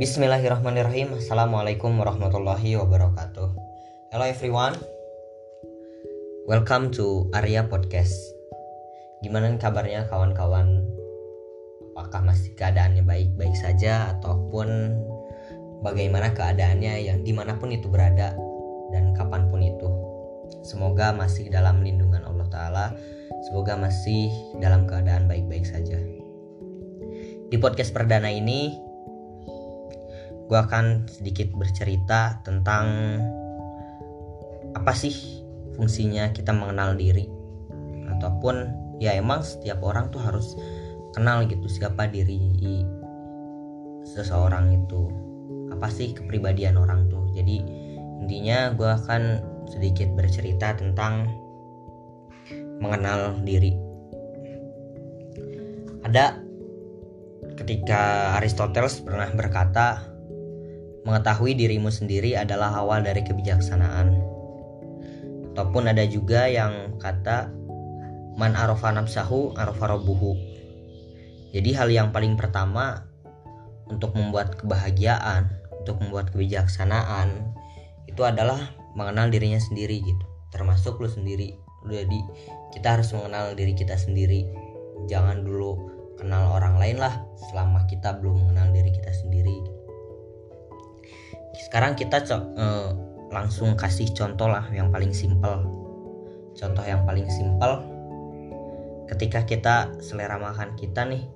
Bismillahirrahmanirrahim. Assalamualaikum warahmatullahi wabarakatuh. Hello everyone. Welcome to Arya Podcast. Gimana kabarnya kawan-kawan? Apakah masih keadaannya baik-baik saja Ataupun bagaimana keadaannya yang di mana pun itu berada Dan kapan pun itu? Semoga masih dalam lindungan Allah Ta'ala. Semoga masih dalam keadaan baik-baik saja. Di podcast perdana ini gue akan sedikit bercerita tentang apa sih fungsinya kita mengenal diri. Ataupun ya emang setiap orang tuh harus kenal gitu siapa diri seseorang itu. Apa sih kepribadian orang tuh? Jadi intinya gue akan sedikit bercerita tentang mengenal diri. Ada ketika Aristoteles pernah berkata Mengetahui dirimu sendiri adalah awal dari kebijaksanaan. Ataupun ada juga yang kata man arofa nafsahu arofa robuhu. Jadi hal yang paling pertama untuk membuat kebahagiaan, untuk membuat kebijaksanaan itu adalah mengenal dirinya sendiri gitu. Termasuk lu sendiri. Jadi kita harus mengenal diri kita sendiri. Jangan dulu kenal orang lain lah selama kita belum mengenal diri kita sendiri. Sekarang kita uh, langsung kasih contoh lah yang paling simpel. Contoh yang paling simpel ketika kita selera makan kita nih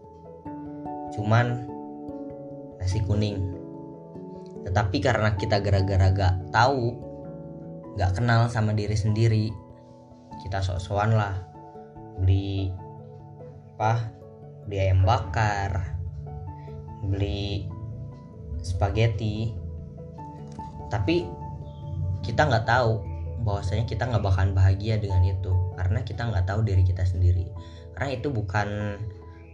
cuman nasi kuning. Tetapi karena kita gara-gara gak tahu gak kenal sama diri sendiri kita sok-sokan lah. Beli apa? Beli ayam bakar. Beli spaghetti tapi kita nggak tahu bahwasanya kita nggak bakalan bahagia dengan itu. Karena kita nggak tahu diri kita sendiri. Karena itu bukan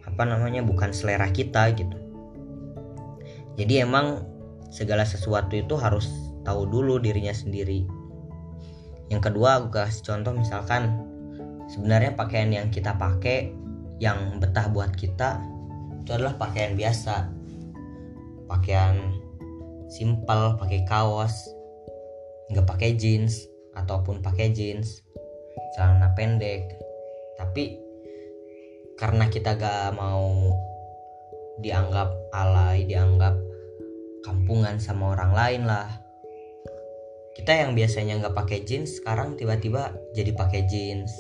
apa namanya bukan selera kita gitu. Jadi emang segala sesuatu itu harus tahu dulu dirinya sendiri. Yang kedua gue kasih contoh misalkan sebenarnya pakaian yang kita pakai yang betah buat kita itu adalah pakaian biasa. Pakaian simple pakai kaos nggak pakai jeans ataupun pakai jeans celana pendek. Tapi karena kita gak mau dianggap alay dianggap kampungan sama orang lain lah. Kita yang biasanya nggak pakai jeans sekarang tiba-tiba jadi pakai jeans.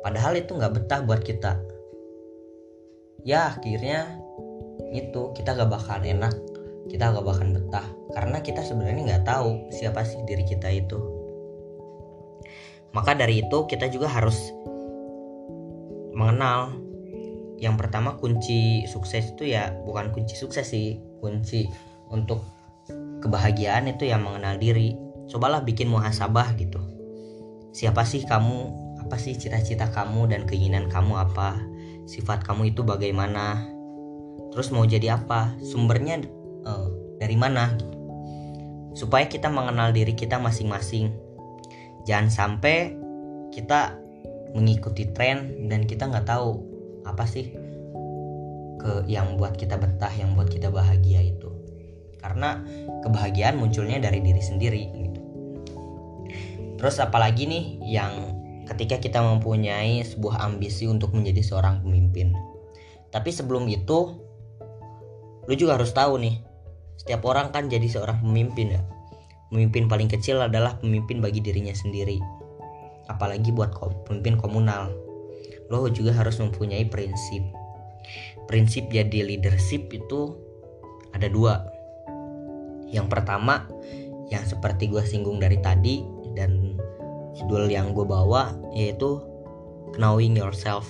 Padahal itu nggak betah buat kita. Ya akhirnya itu kita gak bakal enak kita gak bakal betah karena kita sebenarnya nggak tahu siapa sih diri kita itu. Maka dari itu kita juga harus mengenal. Yang pertama kunci sukses itu ya bukan kunci sukses sih kunci untuk kebahagiaan itu yang mengenal diri. Cobalah bikin muhasabah gitu. Siapa sih kamu? Apa sih cita-cita kamu dan keinginan kamu apa? Sifat kamu itu bagaimana? Terus mau jadi apa? Sumbernya dari mana? Supaya kita mengenal diri kita masing-masing. Jangan sampai kita mengikuti tren dan kita nggak tahu apa sih ke yang buat kita betah yang buat kita bahagia itu. Karena kebahagiaan munculnya dari diri sendiri gitu. Terus apalagi nih yang ketika kita mempunyai sebuah ambisi untuk menjadi seorang pemimpin. Tapi sebelum itu lu juga harus tahu nih setiap orang kan jadi seorang pemimpin ya. Pemimpin paling kecil adalah pemimpin bagi dirinya sendiri. Apalagi buat pemimpin komunal. Lo juga harus mempunyai prinsip. Prinsip jadi leadership itu ada dua. Yang pertama, yang seperti gue singgung dari tadi dan judul yang gue bawa yaitu knowing yourself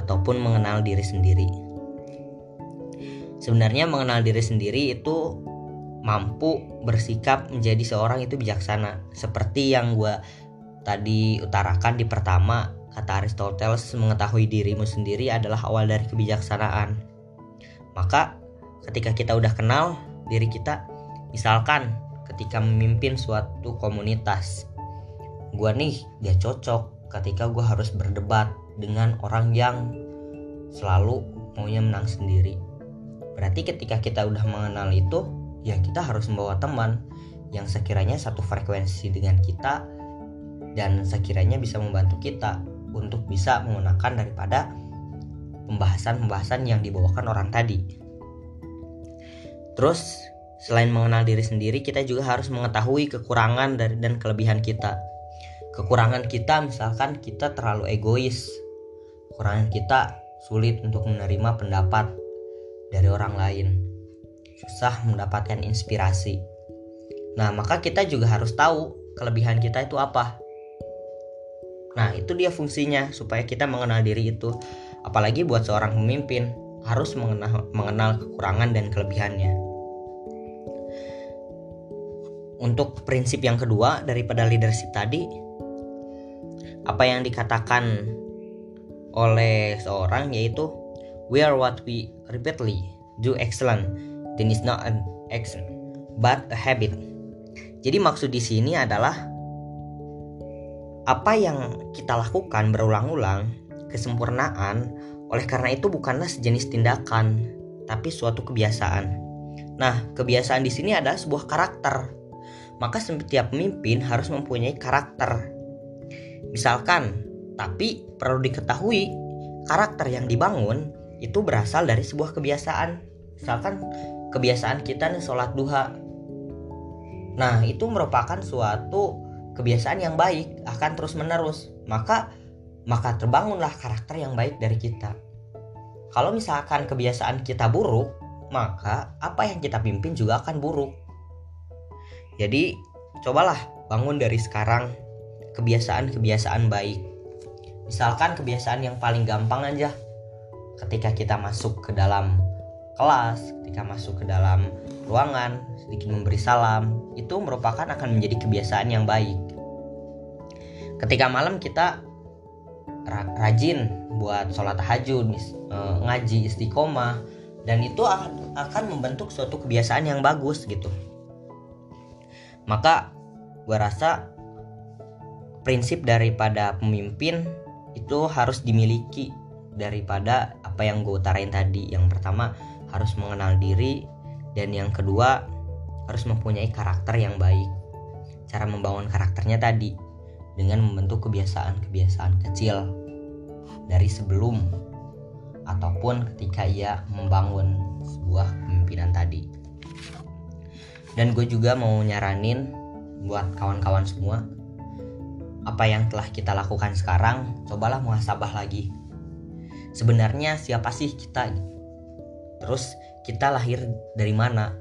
ataupun mengenal diri sendiri sebenarnya mengenal diri sendiri itu mampu bersikap menjadi seorang itu bijaksana. Seperti yang gue tadi utarakan di pertama kata Aristoteles mengetahui dirimu sendiri adalah awal dari kebijaksanaan. Maka ketika kita udah kenal diri kita misalkan ketika memimpin suatu komunitas gue nih gak cocok ketika gue harus berdebat dengan orang yang selalu maunya menang sendiri Berarti ketika kita udah mengenal itu, ya kita harus membawa teman yang sekiranya satu frekuensi dengan kita dan sekiranya bisa membantu kita untuk bisa menggunakan daripada pembahasan-pembahasan yang dibawakan orang tadi. Terus selain mengenal diri sendiri, kita juga harus mengetahui kekurangan dari dan kelebihan kita. Kekurangan kita misalkan kita terlalu egois. Kekurangan kita sulit untuk menerima pendapat dari orang lain. Susah mendapatkan inspirasi. Nah, maka kita juga harus tahu kelebihan kita itu apa. Nah, itu dia fungsinya supaya kita mengenal diri itu. Apalagi buat seorang pemimpin harus mengenal, mengenal kekurangan dan kelebihannya. Untuk prinsip yang kedua daripada leadership tadi, apa yang dikatakan oleh seorang yaitu we are what we repeatedly do excellent then is not an action but a habit. Jadi maksud di sini adalah apa yang kita lakukan berulang-ulang, kesempurnaan, oleh karena itu bukanlah sejenis tindakan, tapi suatu kebiasaan. Nah, kebiasaan di sini adalah sebuah karakter. Maka setiap pemimpin harus mempunyai karakter. Misalkan, tapi perlu diketahui karakter yang dibangun itu berasal dari sebuah kebiasaan. Misalkan kebiasaan kita nih sholat duha Nah, itu merupakan suatu kebiasaan yang baik akan terus menerus. Maka maka terbangunlah karakter yang baik dari kita. Kalau misalkan kebiasaan kita buruk, maka apa yang kita pimpin juga akan buruk. Jadi, cobalah bangun dari sekarang kebiasaan-kebiasaan baik. Misalkan kebiasaan yang paling gampang aja ketika kita masuk ke dalam kelas, ketika masuk ke dalam ruangan, sedikit memberi salam, itu merupakan akan menjadi kebiasaan yang baik. Ketika malam kita rajin buat sholat tahajud, eh, ngaji istiqomah, dan itu akan membentuk suatu kebiasaan yang bagus gitu. Maka gue rasa prinsip daripada pemimpin itu harus dimiliki daripada apa yang gue utarain tadi. Yang pertama harus mengenal diri. Dan yang kedua harus mempunyai karakter yang baik. Cara membangun karakternya tadi dengan membentuk kebiasaan-kebiasaan kecil. Dari sebelum ataupun ketika ia membangun sebuah kepemimpinan tadi. Dan gue juga mau nyaranin buat kawan-kawan semua apa yang telah kita lakukan sekarang cobalah muhasabah lagi sebenarnya siapa sih kita? Terus kita lahir dari mana?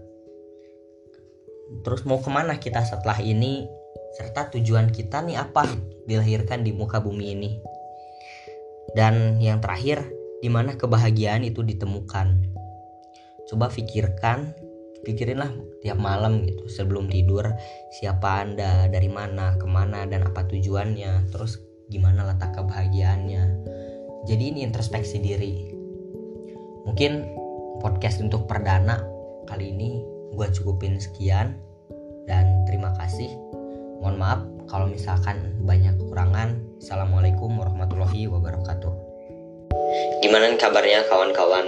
Terus mau ke mana kita setelah ini? Serta tujuan kita nih apa dilahirkan di muka bumi ini? Dan yang terakhir di mana kebahagiaan itu ditemukan? Coba pikirkan pikirinlah tiap malam gitu sebelum tidur siapa anda dari mana ke mana dan apa tujuannya? Terus gimana letak kebahagiaannya jadi ini introspeksi diri. Mungkin podcast untuk perdana kali ini gue cukupin sekian dan terima kasih. Mohon maaf kalau misalkan banyak kekurangan. Assalamualaikum warahmatullahi wabarakatuh. Gimana kabarnya kawan-kawan